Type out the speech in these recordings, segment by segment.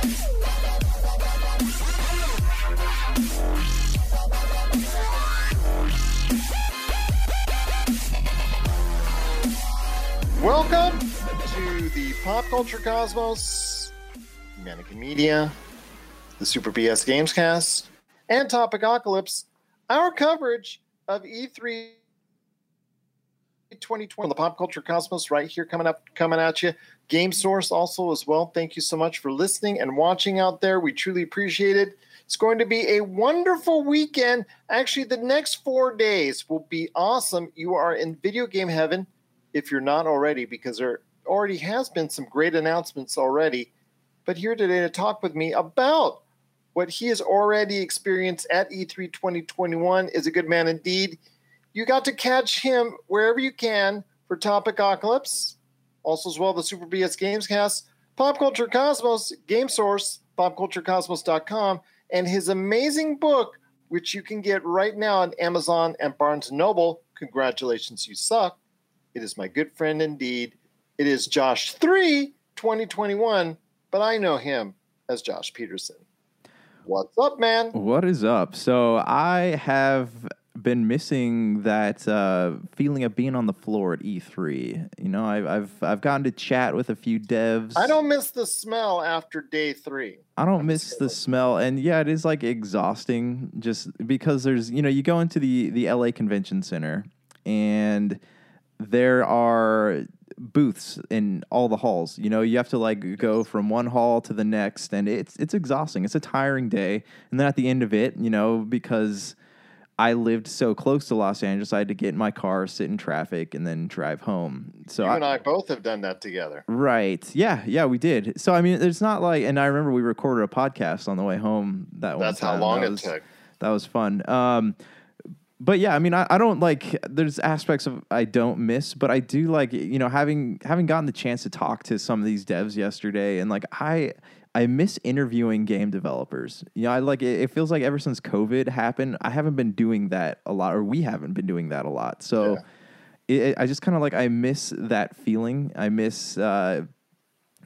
Welcome to the Pop Culture Cosmos, Mannequin Media, the Super BS Gamescast, and Topic Topicocalypse, our coverage of E3 2020 the Pop Culture Cosmos right here coming up, coming at you. Game Source also as well. Thank you so much for listening and watching out there. We truly appreciate it. It's going to be a wonderful weekend. Actually, the next four days will be awesome. You are in video game heaven if you're not already, because there already has been some great announcements already. But here today to talk with me about what he has already experienced at E3 2021 is a good man indeed. You got to catch him wherever you can for Topic Topicocalypse, also as well the Super BS Gamescast, Pop Culture Cosmos, Game Source, popculturecosmos.com, and his amazing book, which you can get right now on Amazon and Barnes & Noble. Congratulations, you suck. It is my good friend indeed. It is Josh 3 2021, but I know him as Josh Peterson. What's up, man? What is up? So I have been missing that uh, feeling of being on the floor at E3. You know, I've I've I've gotten to chat with a few devs. I don't miss the smell after day three. I don't miss the smell, and yeah, it is like exhausting just because there's you know you go into the the LA Convention Center and there are booths in all the halls. You know, you have to like go from one hall to the next, and it's it's exhausting. It's a tiring day, and then at the end of it, you know, because I lived so close to Los Angeles, I had to get in my car, sit in traffic, and then drive home. So you and I both have done that together. Right? Yeah, yeah, we did. So I mean, it's not like, and I remember we recorded a podcast on the way home. That that's how long that it was, took. That was fun. Um, but yeah, I mean, I, I don't like. There's aspects of I don't miss, but I do like. You know, having having gotten the chance to talk to some of these devs yesterday, and like I I miss interviewing game developers. You know, I like it, it feels like ever since COVID happened, I haven't been doing that a lot, or we haven't been doing that a lot. So. Yeah. It, I just kind of like I miss that feeling. I miss uh,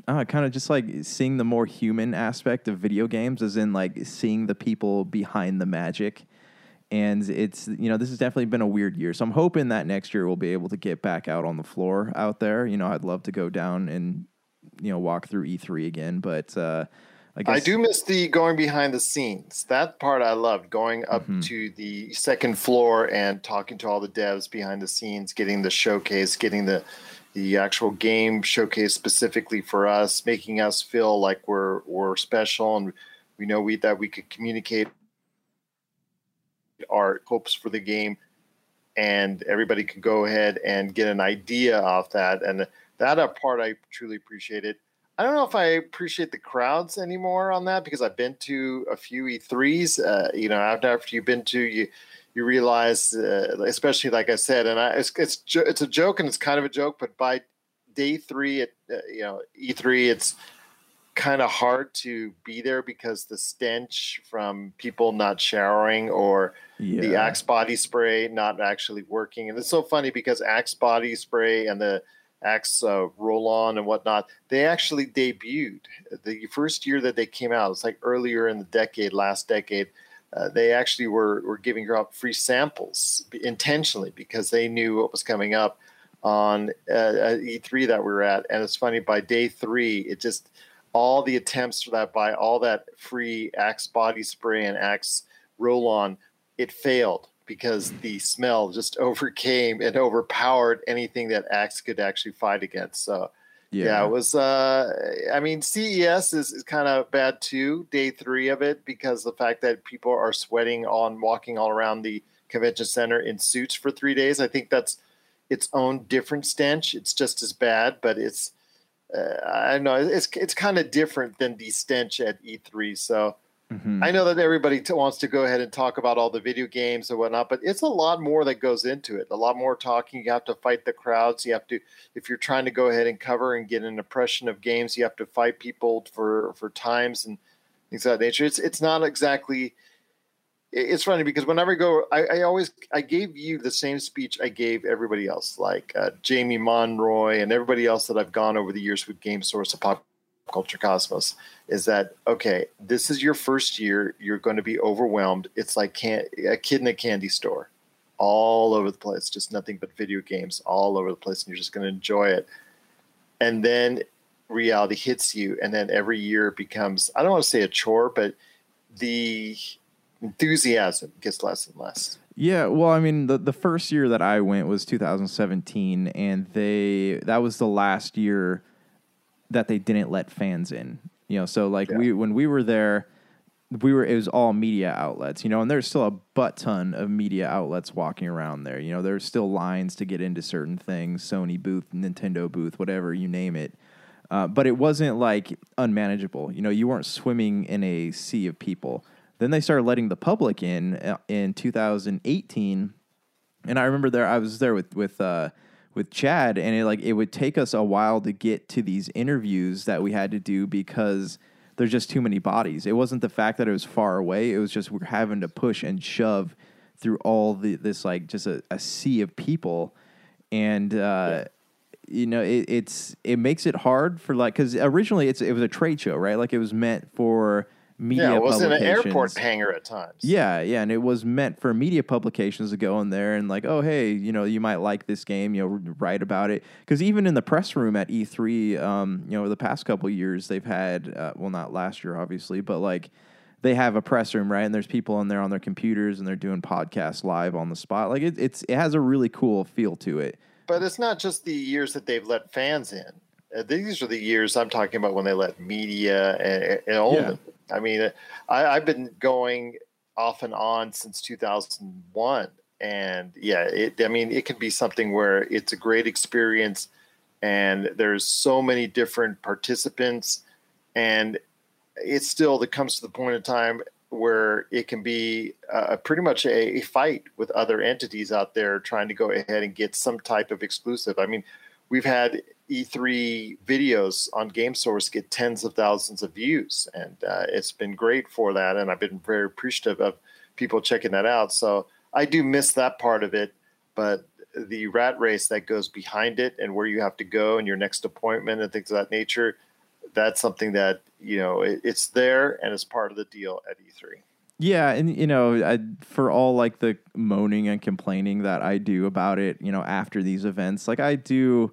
uh, kind of just like seeing the more human aspect of video games, as in like seeing the people behind the magic and it's you know this has definitely been a weird year so i'm hoping that next year we'll be able to get back out on the floor out there you know i'd love to go down and you know walk through e3 again but uh I, guess, I do miss the going behind the scenes. That part I loved, going up Mhm. to the second floor and talking to all the devs behind the scenes, getting the showcase, getting the the actual game showcase specifically for us, making us feel like we're we're special and we know we that we could communicate our hopes for the game and everybody could go ahead and get an idea off that and that a part I truly appreciated. I don't know if I appreciate the crowds anymore on that because I've been to a few E3s. Uh, you know, after after you've been to, you you realize, uh, especially like I said, and I, it's it's it's a joke and it's kind of a joke, but by day three at uh, you know E3, it's kind of hard to be there because the stench from people not showering or the. Axe body spray not actually working. And it's so funny because Axe body spray and the Axe uh, roll on and whatnot, they actually debuted the first year that they came out. It's like earlier in the decade, last decade. Uh, they actually were, were giving out free samples intentionally because they knew what was coming up on uh, E3 that we were at. And it's funny, by day three, it just all the attempts for that by all that free Axe body spray and Axe roll on it failed because the smell just overcame and overpowered anything that Axe could actually fight against. So yeah, it was. Uh, I mean, CES is, is kind of bad too. Day three of it because the fact that people are sweating on walking all around the convention center in suits for three days. I think that's its own different stench. It's just as bad, but it's. Uh, I don't know. It's it's kind of different than the stench at E3. So Mhm. I know that everybody t- wants to go ahead and talk about all the video games and whatnot, but it's a lot more that goes into it. A lot more talking. You have to fight the crowds. You have to, if you're trying to go ahead and cover and get an impression of games, you have to fight people for for times and things of that nature. It's it's not exactly. It's funny because whenever I go, I, I always I gave you the same speech I gave everybody else, like uh, Jamie Monroy and everybody else that I've gone over the years with Game Source, pop culture cosmos is that okay this is your first year you're going to be overwhelmed. It's like can- a kid in a candy store all over the place just nothing but video games all over the place and you're just going to enjoy it. And then reality hits you and then every year becomes i don't want to say a chore but the enthusiasm gets less and less. Yeah, well, I mean, the the first year that I went was 2017, and they that was the last year that they didn't let fans in. You know, so like yeah. we when we were there, we were it was all media outlets. You know, and there's still a butt ton of media outlets walking around there. You know, there's still lines to get into certain things, Sony booth, Nintendo booth, whatever you name it. Uh, but it wasn't like unmanageable. You know, you weren't swimming in a sea of people. Then they started letting the public in uh, in 2018, and I remember there I was there with with uh, with Chad, and it like it would take us a while to get to these interviews that we had to do because there's just too many bodies. It wasn't the fact that it was far away; it was just we're having to push and shove through all the this like just a, a sea of people, and. Uh, yeah you know it, it's it makes it hard for like because originally it's it was a trade show right like it was meant for media yeah, it was in an airport hangar at times. Yeah, yeah, and it was meant for media publications to go in there and like, oh, hey, you know, you might like this game, you know, write about it. Because even in the press room at E3, um, you know, the past couple years they've had, uh, well, not last year obviously, but like they have a press room, right? And there's people in there on their computers and they're doing podcasts live on the spot. Like it, it's it has a really cool feel to it. But it's not just the years that they've let fans in. Uh, these are the years I'm talking about when they let media and, and all yeah. I mean, I, I've been going off and on since 2001 and yeah it, i mean it can be something where it's a great experience and there's so many different participants and it's still that comes to the point in time where it can be uh, pretty much a, a, fight with other entities out there trying to go ahead and get some type of exclusive i mean we've had E3 videos on Game Source get tens of thousands of views, and uh, it's been great for that. And I've been very appreciative of people checking that out. So I do miss that part of it, but the rat race that goes behind it and where you have to go and your next appointment and things of that nature, that's something that you know it, it's there and it's part of the deal at E3. Yeah, and you know, I, for all like the moaning and complaining that I do about it, you know, after these events, like I do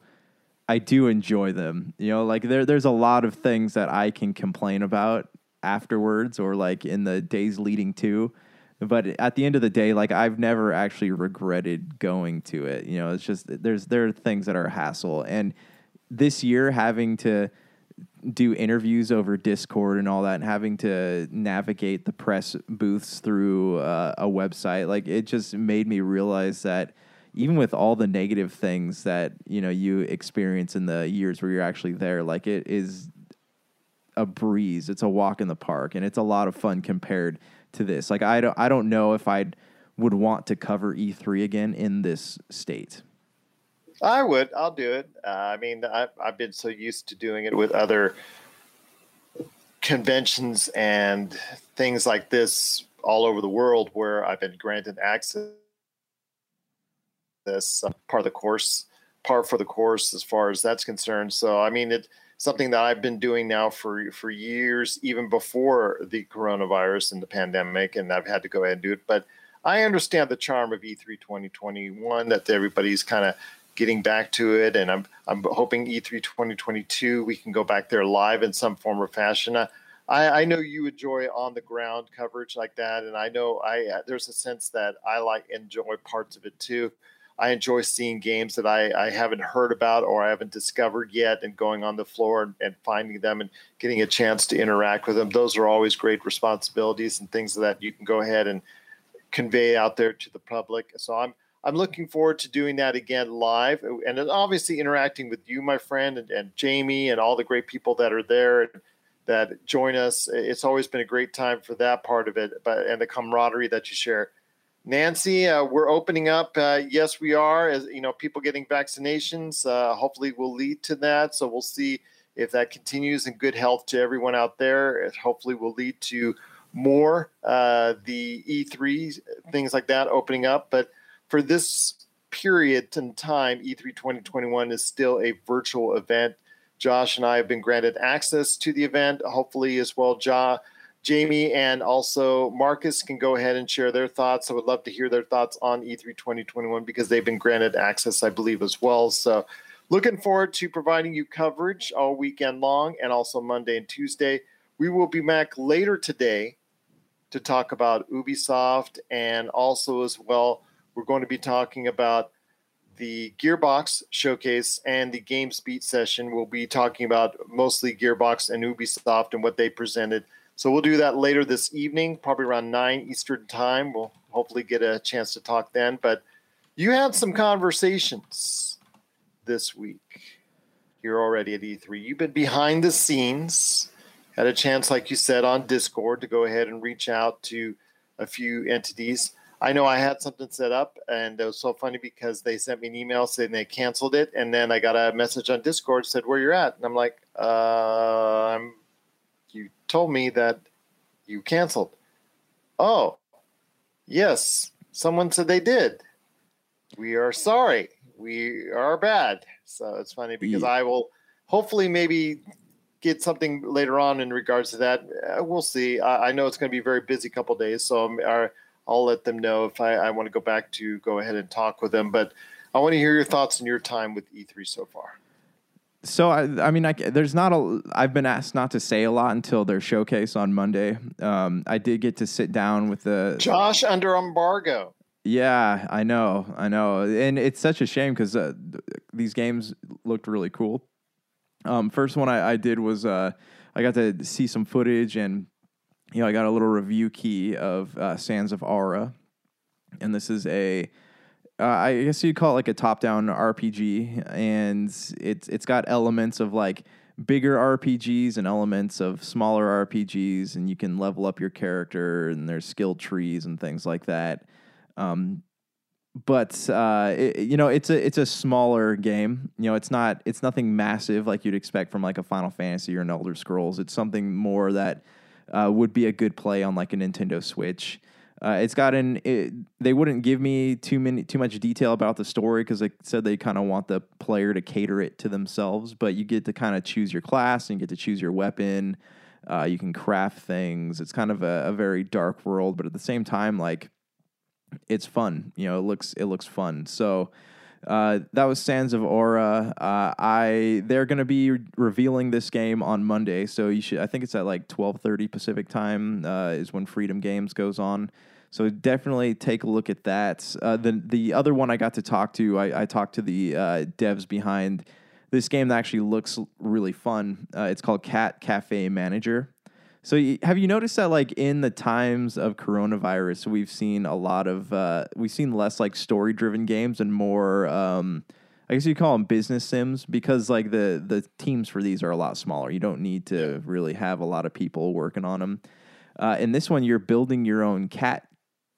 I do enjoy them. You know, like there there's a lot of things that I can complain about afterwards or like in the days leading to. But at the end of the day, like I've never actually regretted going to it. You know, it's just there's there are things that are a hassle. And this year having to do interviews over Discord and all that, and having to navigate the press booths through uh, a website, like it just made me realize that even with all the negative things that you know you experience in the years where you're actually there, like it is a breeze. It's a walk in the park, and it's a lot of fun compared to this. Like I don't, I don't know if I would want to cover E3 again in this state. I would. I'll do it. Uh, I mean, I, I've been so used to doing it with other conventions and things like this all over the world where I've been granted access this uh, part of the course, part for the course as far as that's concerned. So I mean, it's something that I've been doing now for for years, even before the coronavirus and the pandemic, and I've had to go ahead and do it. But I understand the charm of E3 2021 that everybody's kind of getting back to it, and I'm I'm hoping E3 2022 we can go back there live in some form or fashion. I, I, know you enjoy on the ground coverage like that, and I know I there's a sense that I like enjoy parts of it too. I enjoy seeing games that I, I haven't heard about or I haven't discovered yet and going on the floor and, and, finding them and getting a chance to interact with them. Those are always great responsibilities and things that you can go ahead and convey out there to the public. So I'm I'm looking forward to doing that again live and obviously interacting with you, my friend, and, and Jamie and all the great people that are there and that join us. It's always been a great time for that part of it, but and the camaraderie that you share. Nancy, uh, we're opening up. Uh, yes, we are. As you know, people getting vaccinations uh, hopefully will lead to that. So we'll see if that continues in good health to everyone out there. It hopefully will lead to more uh, the E3 things like that opening up. But for this period in time, E3 2021 is still a virtual event Josh and I have been granted access to the event. Hopefully, as well, Ja, Jamie, and also Marcus can go ahead and share their thoughts. I would love to hear their thoughts on E3 2021 because they've been granted access, I believe, as well. So, looking forward to providing you coverage all weekend long and also Monday and Tuesday. We will be back later today to talk about Ubisoft and also, as well, we're going to be talking about the Gearbox showcase and the Games Beat session. We'll be talking about mostly Gearbox and Ubisoft and what they presented. So we'll do that later this evening, probably around 9 Eastern Time. We'll hopefully get a chance to talk then. But you had some conversations this week here already at E3. You've been behind the scenes, had a chance, like you said, on Discord to go ahead and reach out to a few entities. I know I had something set up, and it was so funny because they sent me an email saying they canceled it, and then I got a message on Discord said where you're at, and I'm like, uh, I'm, you told me that you canceled. Oh, yes, someone said they did. We are sorry. We are bad. So it's funny because yeah. I will hopefully maybe get something later on in regards to that. Uh, we'll see. I, I know it's going to be a very busy couple days, so I'm, our I'll let them know if I, I want to go back to go ahead and talk with them. But I want to hear your thoughts and your time with E3 so far. So I, I mean, I, there's not a. I've been asked not to say a lot until their showcase on Monday. Um, I did get to sit down with the Josh under embargo. Yeah, I know, I know, and it's such a shame because uh, these games looked really cool. Um, first one I, I did was uh, I got to see some footage and you know, I got a little review key of uh, Sands of Aura, and this is a, uh, I guess you'd call it like a top-down RPG, and it's it's got elements of like bigger RPGs and elements of smaller RPGs, and you can level up your character, and there's skill trees and things like that. Um, but uh, it, you know, it's a it's a smaller game. You know, it's not it's nothing massive like you'd expect from like a Final Fantasy or an Elder Scrolls. It's something more that uh, would be a good play on like a Nintendo Switch. Uh, it's got an. It, they wouldn't give me too many too much detail about the story because they said they kind of want the player to cater it to themselves. But you get to kind of choose your class and you get to choose your weapon. Uh, you can craft things. It's kind of a, a, very dark world, but at the same time, like it's fun. You know, it looks it looks fun. So uh, that was Sands of Aura. Uh, I they're going to be re- revealing this game on Monday, so you should. I think it's at like twelve thirty Pacific time uh, is when Freedom Games goes on. So definitely take a look at that. Uh, the the other one I got to talk to, I, I talked to the uh, devs behind this game that actually looks really fun. it's called Cat Cafe Manager. So have you noticed that like in the times of coronavirus, we've seen a lot of uh, we've seen less like story driven games and more um, I guess you call them business sims because like the the teams for these are a lot smaller. You don't need to really have a lot of people working on them. Uh, in this one, you're building your own cat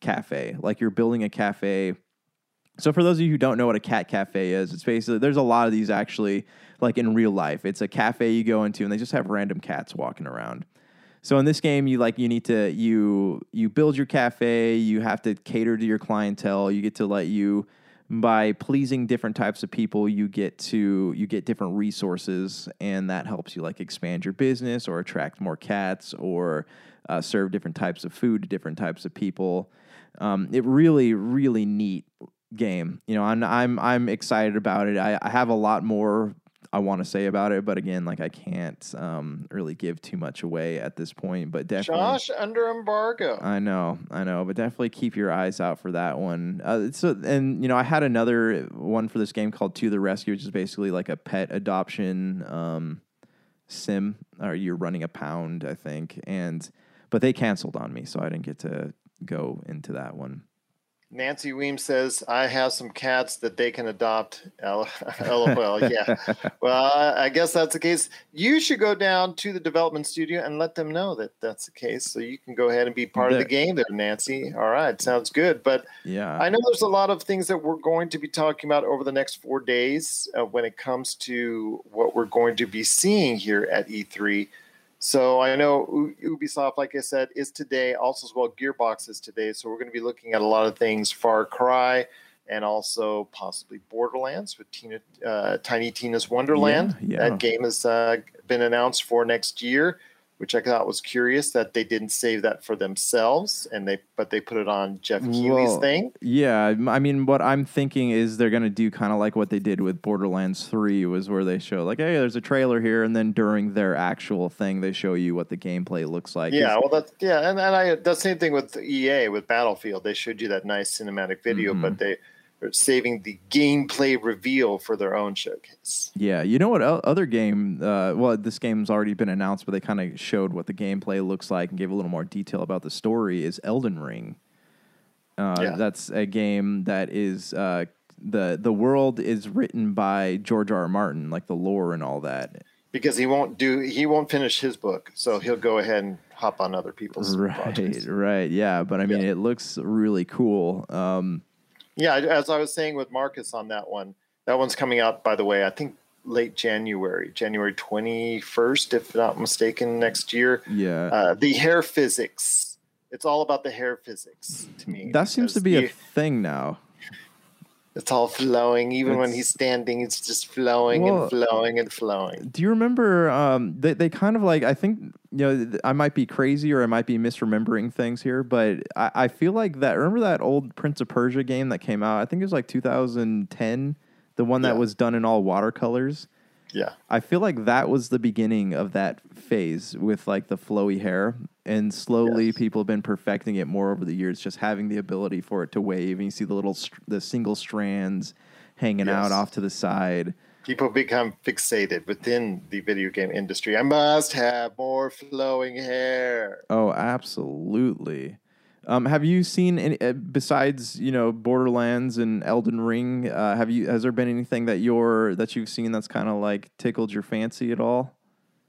cafe, like you're building a cafe. So for those of you who don't know what a cat cafe is, it's basically there's a lot of these actually like in real life. It's a cafe you go into and they just have random cats walking around. So in this game, you like you need to you you build your cafe. You have to cater to your clientele. You get to let you by pleasing different types of people. You get to you get different resources, and that helps you like expand your business or attract more cats or uh, serve different types of food to different types of people. Um, it really really neat game. You know, I'm I'm I'm excited about it. I, I have a lot more I want to say about it, but again, like I can't um, really give too much away at this point. But definitely, Josh under embargo. I know, I know, but definitely keep your eyes out for that one. Uh, so, and you know, I had another one for this game called To the Rescue, which is basically like a pet adoption um, sim, or you're running a pound, I think, and but they canceled on me, so I didn't get to go into that one. Nancy Weems says, I have some cats that they can adopt. LOL. yeah. well, I guess that's the case. You should go down to the development studio and let them know that that's the case. So you can go ahead and be part there. of the game there, Nancy. All right. Sounds good. But yeah, I know there's a lot of things that we're going to be talking about over the next four days uh, when it comes to what we're going to be seeing here at E3. So I know Ubisoft, like I said, is today. Also, as well, Gearbox is today. So we're going to be looking at a lot of things: Far Cry, and also possibly Borderlands with Tina, uh, Tiny Tina's Wonderland. Yeah, yeah. That game has uh, been announced for next year which I thought was curious that they didn't save that for themselves and they but they put it on Geoff Keighley's Well, thing. Yeah, I mean, what I'm thinking is they're gonna do kind of like what they did with Borderlands Three, was where they show like, hey, there's a trailer here, and then during their actual thing, they show you what the gameplay looks like. Yeah, well that's yeah, and, and I the same thing with EA with Battlefield. They showed you that nice cinematic video, Mhm. but they saving the gameplay reveal for their own showcase. Yeah, you know what other game? Uh, well, this game's already been announced, but they kind of showed what the gameplay looks like and gave a little more detail about the story. Is Elden Ring? Uh, Yeah. That's a game that is uh, the the world is written by George R. R. Martin, like the lore and all that. Because he won't do he won't finish his book, so he'll go ahead and hop on other people's Right, projects. right, yeah. But I mean, Yeah. it looks really cool. Um, Yeah, as I was saying with Marcus on that one, that one's coming out by the way, I think late January, January 21st if not mistaken next year. yeah, Uh, the hair physics. It's all about the hair physics to me. that seems to be a thing now. It's all flowing. Even when he's standing, it's just flowing Well- and flowing and flowing. Do you remember? Um, they they kind of like I think you know I might be crazy or I might be misremembering things here, but I, I feel like that. Remember that old Prince of Persia game that came out? I think it was like 2010, the one that Yeah. was done in all watercolors. Yeah. I feel like that was the beginning of that phase with like the flowy hair, and slowly Yes. people have been perfecting it more over the years, just having the ability for it to wave, and you see the little str- the single strands hanging out off to the side. People become fixated within the video game industry. I must have more flowing hair. Oh, absolutely. Um, have you seen any uh, besides you know Borderlands and Elden Ring? Uh, have you has there been anything that you're that you've seen that's kind of like tickled your fancy at all?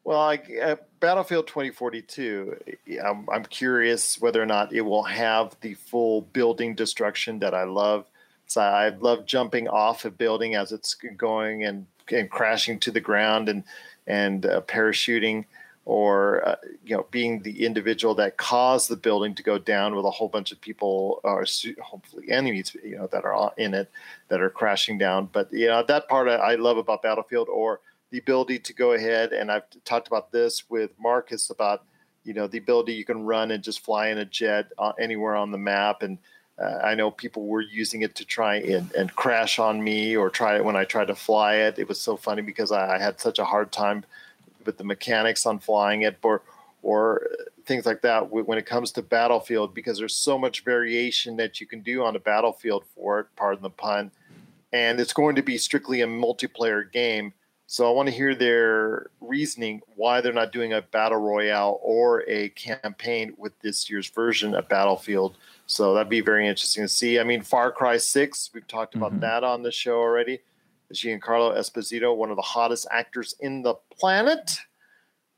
Well, I, uh, Battlefield 2042, I'm, I'm curious whether or not it will have the full building destruction that I love. So I love jumping off a building as it's going and, and crashing to the ground and and uh, parachuting, or uh, you know being the individual that caused the building to go down with a whole bunch of people or hopefully enemies you know that are in it that are crashing down. But you know that part I, I love about Battlefield or the ability to go ahead and I've talked about this with Marcus about you know the ability you can run and just fly in a jet uh, anywhere on the map and uh, I know people were using it to try and, and crash on me or try it when I tried to fly it. It was so funny because I, I had such a hard time with the mechanics on flying it or or things like that when it comes to Battlefield because there's so much variation that you can do on a battlefield for it. Pardon the pun. And it's going to be strictly a multiplayer game. So I want to hear their reasoning why they're not doing a battle royale or a campaign with this year's version of Battlefield. So that'd be very interesting to see. I mean, Far Cry 6, we've talked about Mhm. that on the show already. Giancarlo Esposito, one of the hottest actors in the planet,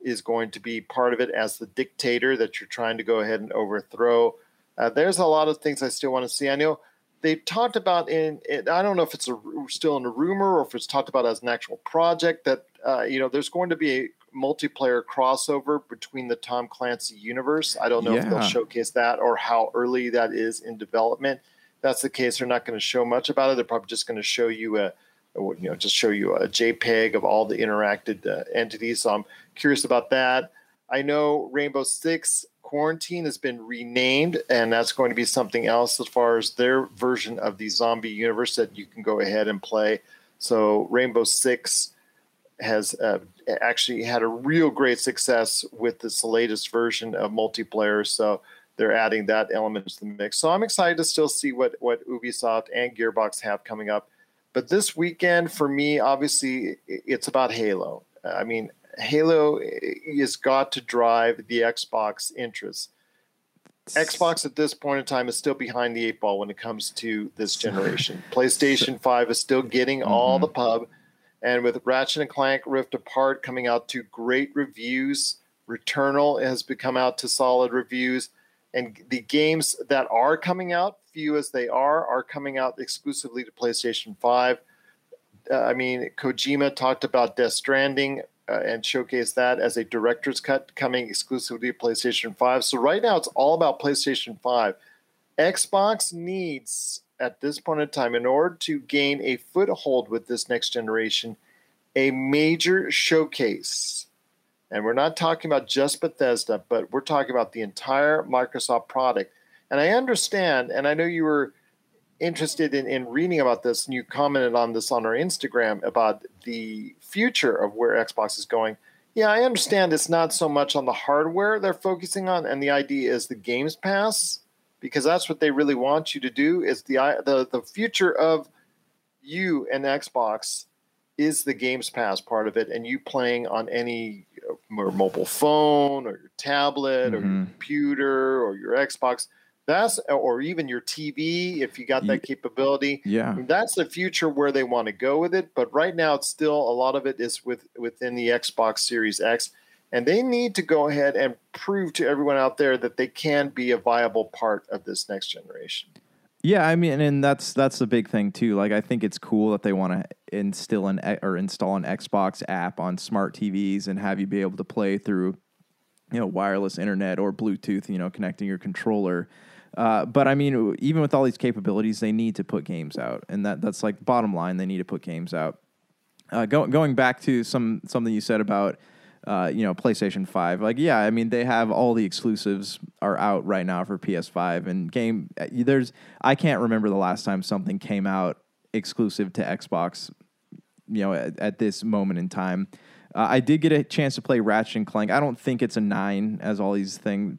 is going to be part of it as the dictator that you're trying to go ahead and overthrow. Uh, there's a lot of things I still want to see. I know they've talked about in, it, I don't know if it's a, still in a rumor or if it's talked about as an actual project that uh, you know there's going to be a multiplayer crossover between the Tom Clancy universe. I don't know if they'll showcase that or how early that is in development. If that's the case. They're not going to show much about it. They're probably just going to show you a, a, you know, just show you a JPEG of all the interacted uh, entities. So I'm curious about that. I know Rainbow Six Quarantine has been renamed, and that's going to be something else as far as their version of the zombie universe that you can go ahead and play. So Rainbow Six has uh, actually had a real great success with this latest version of multiplayer. So they're adding that element to the mix. So I'm excited to still see what what Ubisoft and Gearbox have coming up. But this weekend for me, obviously, it's about Halo. I mean, Halo has got to drive the Xbox interest. Xbox at this point in time is still behind the eight ball when it comes to this generation. PlayStation 5 is still getting all Mhm. the pub. And with Ratchet and Clank Rift Apart coming out to great reviews, Returnal has become out to solid reviews. And the games that are coming out, few as they are, are coming out exclusively to PlayStation 5. Uh, I mean, Kojima talked about Death Stranding uh, and showcase that as a director's cut coming exclusively to PlayStation 5. So right now it's all about PlayStation 5. Xbox needs at this point in time, in order to gain a foothold with this next generation, a major showcase. And we're not talking about just Bethesda, but we're talking about the entire Microsoft product. And I understand, and I know you were interested in, in reading about this, and you commented on this on our Instagram about the future of where Xbox is going. Yeah, I understand it's not so much on the hardware they're focusing on, and the idea is the Games Pass because that's what they really want you to do. Is the the the future of you and Xbox is the Games Pass part of it, and you playing on any uh, mobile phone or your tablet mm-hmm. or your mm-hmm. computer or your Xbox that's or even your TV if you got that capability. Yeah, that's the future where they want to go with it. But right now, it's still a lot of it is with within the Xbox Series X, and they need to go ahead and prove to everyone out there that they can be a viable part of this next generation. Yeah, I mean, and that's that's the big thing too. Like, I think it's cool that they want to instill an or install an Xbox app on smart TVs and have you be able to play through, you know, wireless internet or Bluetooth. You know, connecting your controller uh, but I mean, even with all these capabilities, they need to put games out, and that that's like bottom line. They need to put games out. Uh, go, going back to some something you said about uh, you know PlayStation Five, like yeah, I mean they have all the exclusives are out right now for PS5 and game. Uh, there's I can't remember the last time something came out exclusive to Xbox. You know, at, at this moment in time. Uh, I did get a chance to play Ratchet and Clank. I don't think it's a nine, as all these things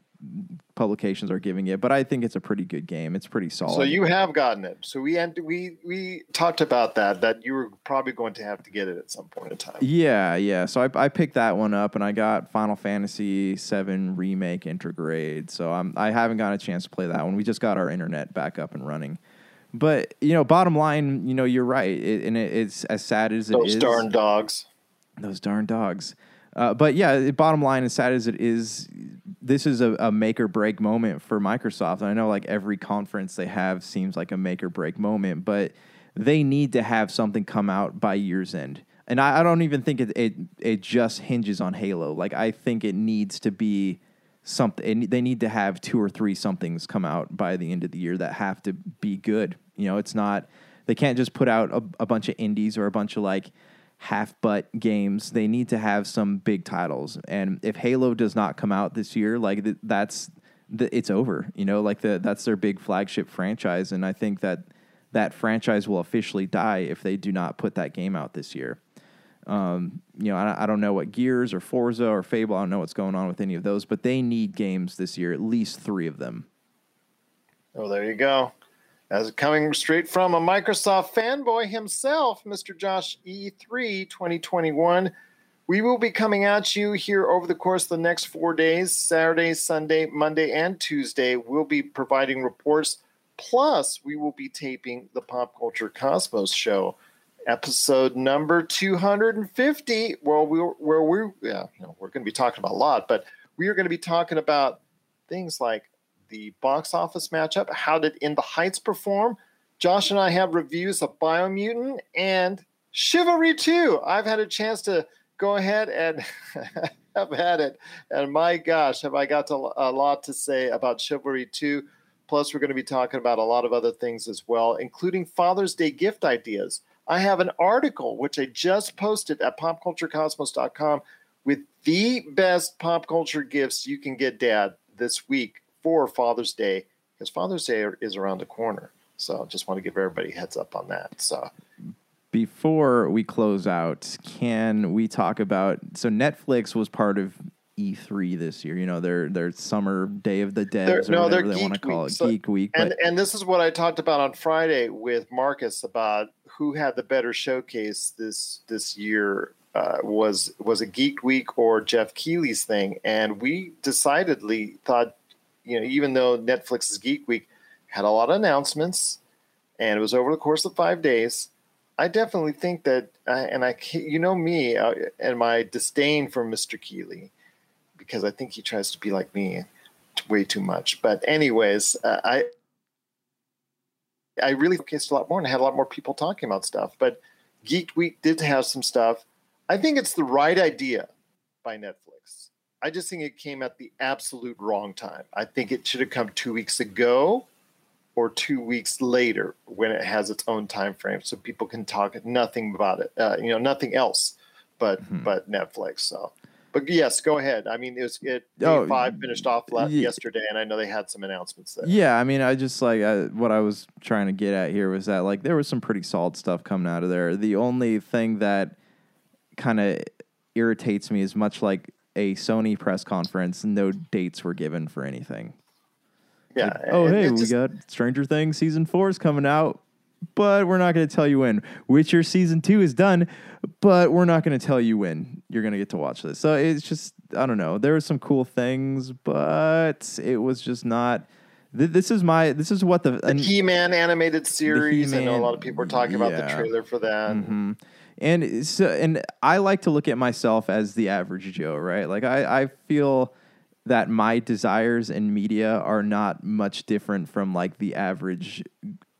publications are giving it, but I think it's a pretty good game. It's pretty solid. So you have gotten it. So we and we we talked about that that you were probably going to have to get it at some point in time. Yeah, yeah. So I, I picked that one up, and I got Final Fantasy VII Remake Intergrade. So I'm I haven't got a chance to play that one. We just got our internet back up and running. But you know, bottom line, you know, you're right, it, and it, it's as sad as Those it is. Those darn dogs. Those darn dogs. Uh, but yeah, bottom line, as sad as it is, this is a, a, make or break moment for Microsoft. And I know like every conference they have seems like a make or break moment, but they need to have something come out by year's end. And I, I don't even think it, it, it just hinges on Halo. Like I think it needs to be something. They need to have two or three somethings come out by the end of the year that have to be good. You know, it's not they can't just put out a, a bunch of indies or a bunch of like half butt games. They need to have some big titles. And if Halo does not come out this year, like that's the, it's over. You know, like the that's their big flagship franchise, and I think that that franchise will officially die if they do not put that game out this year. Um, you know, I, I, don't know what Gears or Forza or Fable. I don't know what's going on with any of those, but they need games this year, at least three of them. Oh, there you go. As coming straight from a Microsoft fanboy himself, Mr. Josh E3 2021, we will be coming at you here over the course of the next four days Saturday, Sunday, Monday, and Tuesday. We'll be providing reports. Plus, we will be taping the Pop Culture Cosmos show, episode number 250, where we where we yeah, you know, we're going to be talking about a lot, but we are going to be talking about things like the box office matchup. How did In the Heights perform? Josh and I have reviews of Biomutant and Chivalry 2. I've had a chance to go ahead and have had it. And my gosh, have I got a lot to say about Chivalry 2. Plus, we're going to be talking about a lot of other things as well, including Father's Day gift ideas. I have an article which I just posted at popculturecosmos.com with the best pop culture gifts you can get dad this week for Father's Day because Father's Day is around the corner. So just want to give everybody heads up on that. So before we close out, can we talk about so Netflix was part of E3 this year. You know, their their summer day of the dead or no, whatever they want to call it, so, Geek Week. And but, and this is what I talked about on Friday with Marcus about who had the better showcase this this year. Uh, was was a Geek Week or Geoff Keighley's thing, and we decidedly thought you know, even though Netflix's Geek Week had a lot of announcements, and it was over the course of five days, I definitely think that, uh, and I, you know me uh, and my disdain for Mr. Keighley, because I think he tries to be like me way too much. But anyways, uh, I, I really focused a lot more and had a lot more people talking about stuff. But Geek Week did have some stuff. I think it's the right idea by Netflix I just think it came at the absolute wrong time. I think it should have come two weeks ago or two weeks later when it has its own time frame, so people can talk nothing about it. Uh, you know, nothing else but mm-hmm. but Netflix. So but yes, go ahead. I mean, it was it oh, five finished off last, yeah. yesterday, and I know they had some announcements there. Yeah, I mean, I just like I, what I was trying to get at here was that like there was some pretty solid stuff coming out of there. The only thing that kind of irritates me is much like a Sony press conference, no dates were given for anything. Yeah. Like, oh, hey, we got Stranger Things season four is coming out but we're not going to tell you when. Witcher season two is done, but we're not going to tell you when you're going to get to watch this. So it's just, I don't know. There were some cool things, but it was just not. this is my. This is what the, the He Man animated series. I know a lot of people are talking about the trailer for that. Mm-hmm. And so, and I like to look at myself as the average Joe, right? Like I, I feel that my desires in media are not much different from like the average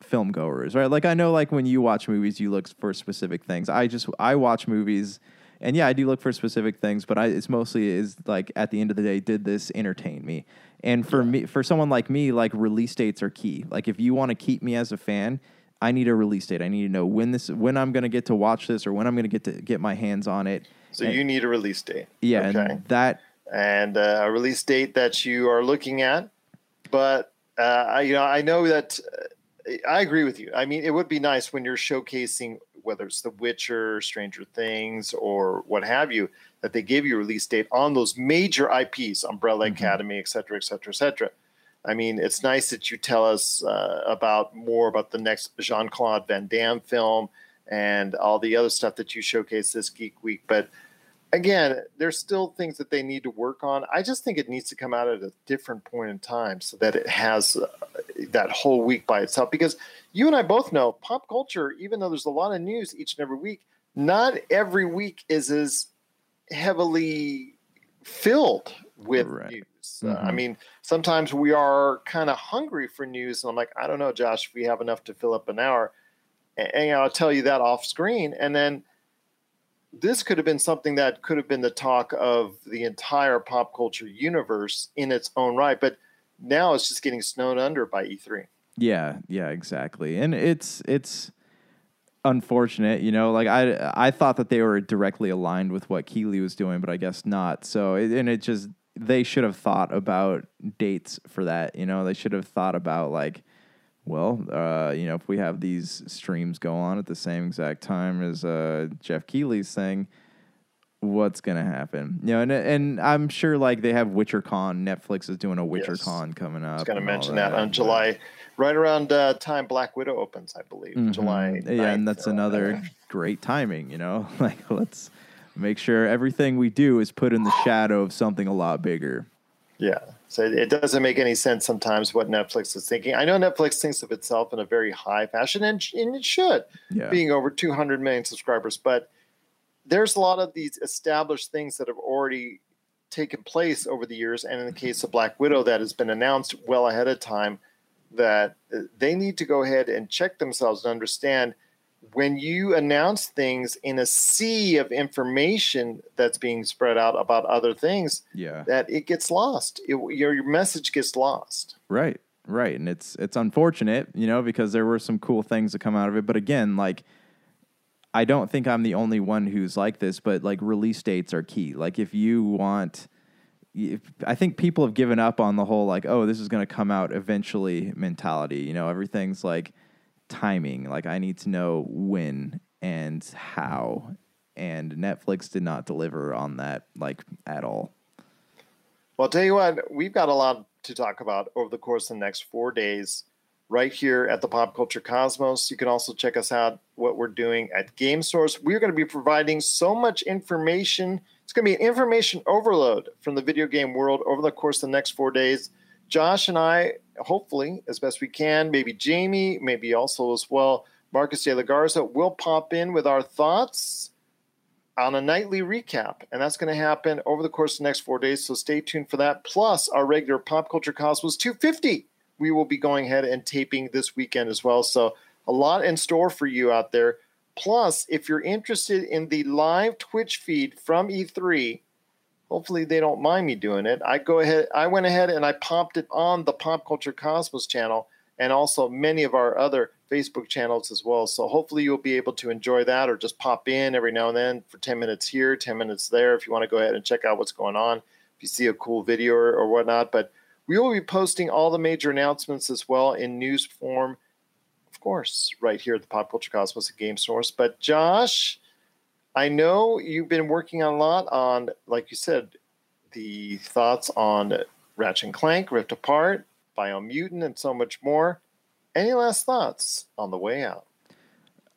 film goers, right? Like I know like when you watch movies, you look for specific things. I just I watch movies and yeah, I do look for specific things, but I, it's mostly is like at the end of the day, did this entertain me? And for me, for someone like me, like release dates are key. Like if you want to keep me as a fan, I need a release date. I need to know when this, when I'm going to get to watch this, or when I'm going to get to get my hands on it. So and, you need a release date. Yeah, okay. and that and uh, a release date that you are looking at. But uh, you know, I know that uh, I agree with you. I mean, it would be nice when you're showcasing whether it's The Witcher, Stranger Things, or what have you, that they give you a release date on those major IPs, Umbrella mm-hmm. Academy, et cetera, et cetera, et cetera. I mean, it's nice that you tell us uh, about more about the next Jean Claude Van Damme film and all the other stuff that you showcase this Geek Week. But again, there's still things that they need to work on. I just think it needs to come out at a different point in time so that it has uh, that whole week by itself. Because you and I both know pop culture, even though there's a lot of news each and every week, not every week is as heavily filled with right. news. Mm-hmm. Uh, I mm-hmm. mean, sometimes we are kind of hungry for news, and I'm like, I don't know, Josh, if we have enough to fill up an hour. And, and I'll tell you that off screen, and then this could have been something that could have been the talk of the entire pop culture universe in its own right, but now it's just getting snowed under by E3. Yeah, yeah, exactly. And it's it's unfortunate, you know, like I I thought that they were directly aligned with what Keighley was doing, but I guess not. So and it just they should have thought about dates for that, you know. They should have thought about like well, uh, you know, if we have these streams go on at the same exact time as uh, Geoff Keighley's thing, what's gonna happen? You know, and and I'm sure like they have WitcherCon. Netflix is doing a WitcherCon yes. coming up. I was gonna mention that, that, on July, right around uh, time Black Widow opens, I believe, mm-hmm. July. Yeah, and that's another great timing. You know, like let's make sure everything we do is put in the shadow of something a lot bigger. Yeah. So it doesn't make any sense sometimes what Netflix is thinking. I know Netflix thinks of itself in a very high fashion, and, and it should, yeah. being over 200 million subscribers. But there's a lot of these established things that have already taken place over the years. And in the case of Black Widow, that has been announced well ahead of time, that uh, they need to go ahead and check themselves and understand – when you announce things in a sea of information that's being spread out about other things, yeah, that it gets lost. It, your your message gets lost. Right, right, and it's it's unfortunate, you know, because there were some cool things that come out of it. But again, like I don't think I'm the only one who's like this, but like release dates are key. Like if you want. If, I think people have given up on the whole like, oh, this is going to come out eventually mentality. You know, everything's like, timing. Like I need to know when and how. And Netflix did not deliver on that like at all. Well, tell you what, we've got a lot to talk about over the course of the next four days right here at the Pop Culture Cosmos. You can also check us out what we're doing at Game Source. We're going to be providing so much information. It's going to be an information overload from the video game world over the course of the next four days. Josh and I hopefully, as best we can. Maybe Jamie, maybe also as well, Marcus de la Garza will pop in with our thoughts on a nightly recap. And that's going to happen over the course of the next four days. So stay tuned for that. Plus, our regular Pop Culture Cosmos 250. We will be going ahead and taping this weekend as well. So, a lot in store for you out there. Plus, if you're interested in the live Twitch feed from E3, hopefully they don't mind me doing it. I go ahead, I went ahead and I popped it on the Pop Culture Cosmos channel, and also many of our other Facebook channels as well. So hopefully you'll be able to enjoy that or just pop in every now and then for 10 minutes here, 10 minutes there if you want to go ahead and check out what's going on, if you see a cool video or, or whatnot. But we will be posting all the major announcements as well in news form, of course, right here at the Pop Culture Cosmos Game Source. But Josh, I know you've been working a lot on, like you said, the thoughts on Ratchet and Clank, Rift Apart, Biomutant, and so much more. Any last thoughts on the way out?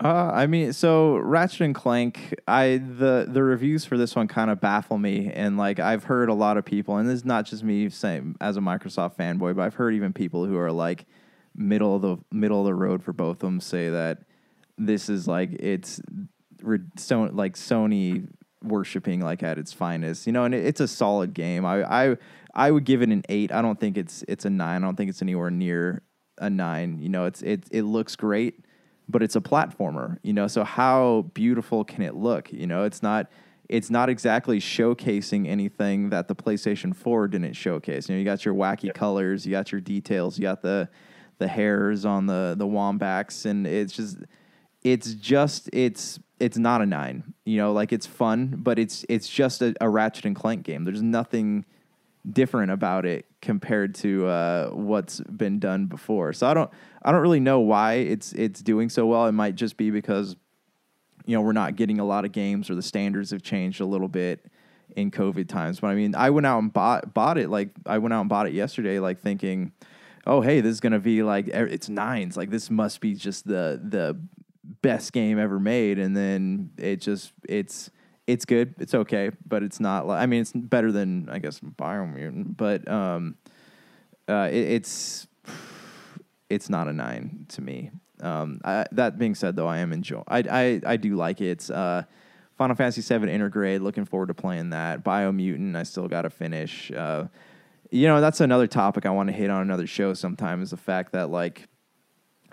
Uh, I mean, so Ratchet and Clank, I the the reviews for this one kind of baffle me, and like I've heard a lot of people, and this is not just me saying as a Microsoft fanboy, but I've heard even people who are like middle of the middle of the road for both of them say that this is like it's so like Sony worshiping like at its finest, you know, and it, it's a solid game. I I I would give it an eight. I don't think it's it's a nine. I don't think it's anywhere near a nine. You know, it's it it looks great, but it's a platformer. You know, so how beautiful can it look? You know, it's not it's not exactly showcasing anything that the PlayStation 4 didn't showcase. You know, you got your wacky yep. colors, you got your details, you got the the hairs on the the wombats, and it's just it's just it's it's not a nine. You know, like it's fun, but it's it's just a, a Ratchet and Clank game. There's nothing different about it compared to uh, what's been done before. So I don't I don't really know why it's it's doing so well. It might just be because you know we're not getting a lot of games or the standards have changed a little bit in COVID times. But I mean, I went out and bought bought it like I went out and bought it yesterday, like thinking, oh hey, this is gonna be like it's nines. Like this must be just the the best game ever made, and then it just it's it's good. It's okay, but it's not like I mean it's better than I guess Biomutant, but um, uh, it, it's it's not a nine to me. Um, I, that being said, though, I am enjoying. I, I I do like it. It's uh, Final Fantasy VII Intergrade. Looking forward to playing that. Biomutant. I still got to finish. Uh, you know, that's another topic I want to hit on another show sometime. Is the fact that like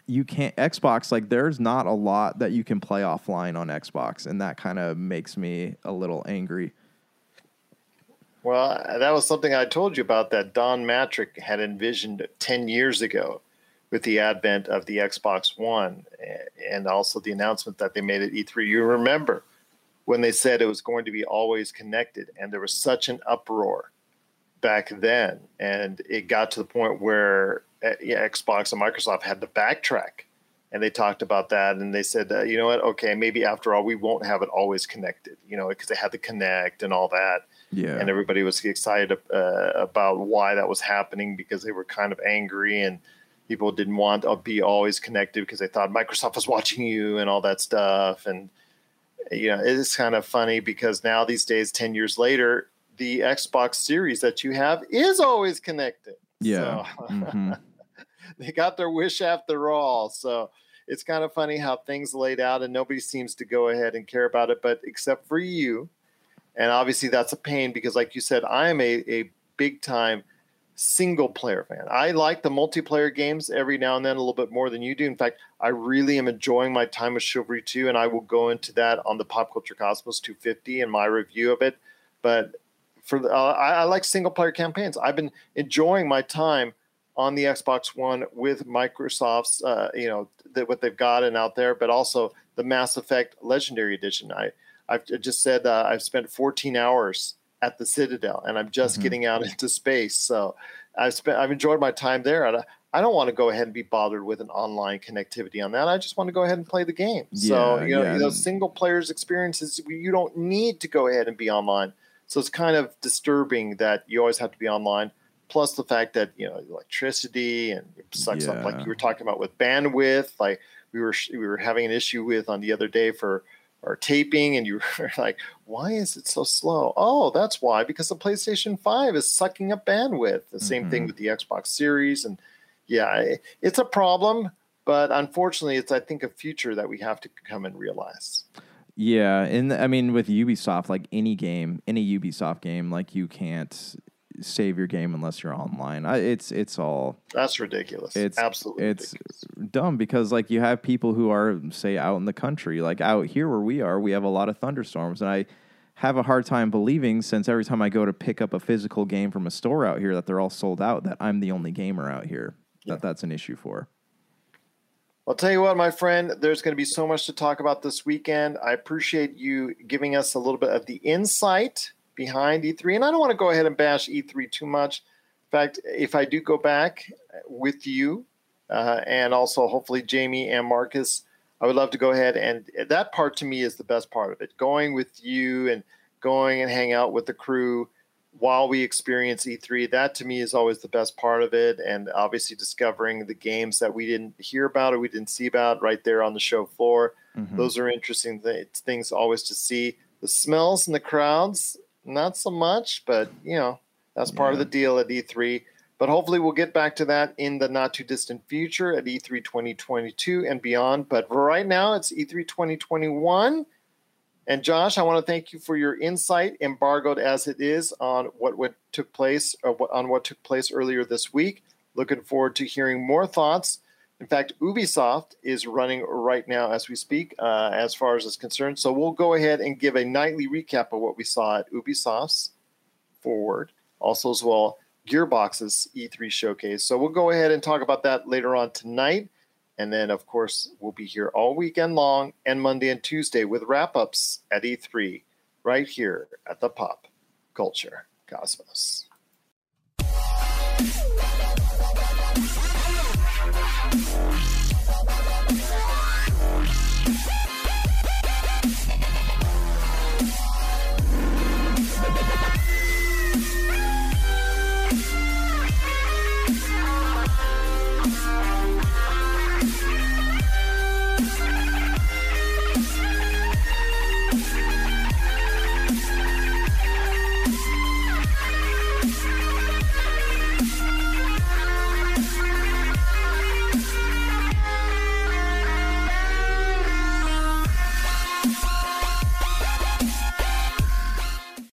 you can't Xbox like there's not a lot that you can play offline on Xbox, and that kind of makes me a little angry. Well, that was something I told you about that Don Mattrick had envisioned 10 years ago with the advent of the Xbox One and also the announcement that they made at E3. You remember when they said it was going to be always connected, and there was such an uproar back then. And it got to the point where yeah, Xbox and Microsoft had to backtrack, and they talked about that, and they said, uh, you know what? Okay, maybe after all, we won't have it always connected, you know, because they had to connect and all that. Yeah. And everybody was excited uh, about why that was happening because they were kind of angry and people didn't want to be always connected because they thought Microsoft was watching you and all that stuff. And you know, it's kind of funny because now these days, ten years later, the Xbox Series that you have is always connected. Yeah. So, mm-hmm. they got their wish after all. So it's kind of funny how things laid out and nobody seems to go ahead and care about it, but except for you. And obviously that's a pain because, like you said, I am a, a big time single player fan. I like the multiplayer games every now and then a little bit more than you do. In fact, I really am enjoying my time with Chivalry 2, and I will go into that on the Pop Culture Cosmos 250 and my review of it. But for the, uh, I, I, like single player campaigns. I've been enjoying my time on the Xbox One with Microsoft's, uh, you know, what they've got and out there, but also the Mass Effect Legendary Edition. I I've just said uh, I've spent 14 hours at the Citadel, and I'm just mm-hmm. getting out into space. So I've spent I've enjoyed my time there. I, I don't want to go ahead and be bothered with an online connectivity on that. I just want to go ahead and play the game. Yeah, so you know, yeah. those single players experiences, you don't need to go ahead and be online. So it's kind of disturbing that you always have to be online plus the fact that you know electricity and it sucks yeah. up like you were talking about with bandwidth like we were we were having an issue with on the other day for our taping and you were like why is it so slow oh that's why because the playstation 5 is sucking up bandwidth the same mm-hmm. thing with the xbox series and yeah it's a problem but unfortunately it's i think a future that we have to come and realize yeah and i mean with ubisoft like any game any ubisoft game like you can't save your game unless you're online. I, it's it's all that's ridiculous. It's absolutely it's ridiculous. dumb because like you have people who are say out in the country, like out here where we are, we have a lot of thunderstorms, and I have a hard time believing since every time I go to pick up a physical game from a store out here that they're all sold out. That I'm the only gamer out here. Yeah. That that's an issue for. I'll tell you what, my friend, there's going to be so much to talk about this weekend. I appreciate you giving us a little bit of the insight behind E3. And I don't want to go ahead and bash E3 too much. In fact, if I do go back with you uh, and also hopefully Jamie and Marcus, I would love to go ahead and that part to me is the best part of it. Going with you and going and hang out with the crew while we experience E3. That to me is always the best part of it. And obviously discovering the games that we didn't hear about or we didn't see about right there on the show floor. Mm-hmm. Those are interesting th- things always to see. The smells and the crowds, not so much, but you know, that's part yeah. of the deal at E3. But hopefully we'll get back to that in the not too distant future at E3 2022 and beyond. But right now it's E3 2021 and Josh, I want to thank you for your insight, embargoed as it is, on what, what took place uh, on what took place earlier this week. Looking forward to hearing more thoughts. In fact, Ubisoft is running right now as we speak, uh, as far as is concerned. So we'll go ahead and give a nightly recap of what we saw at Ubisoft's Forward, also as well Gearbox's E3 showcase. So we'll go ahead and talk about that later on tonight. And then, of course, we'll be here all weekend long and Monday and Tuesday with wrap ups at E3 right here at the Pop Culture Cosmos. Bye.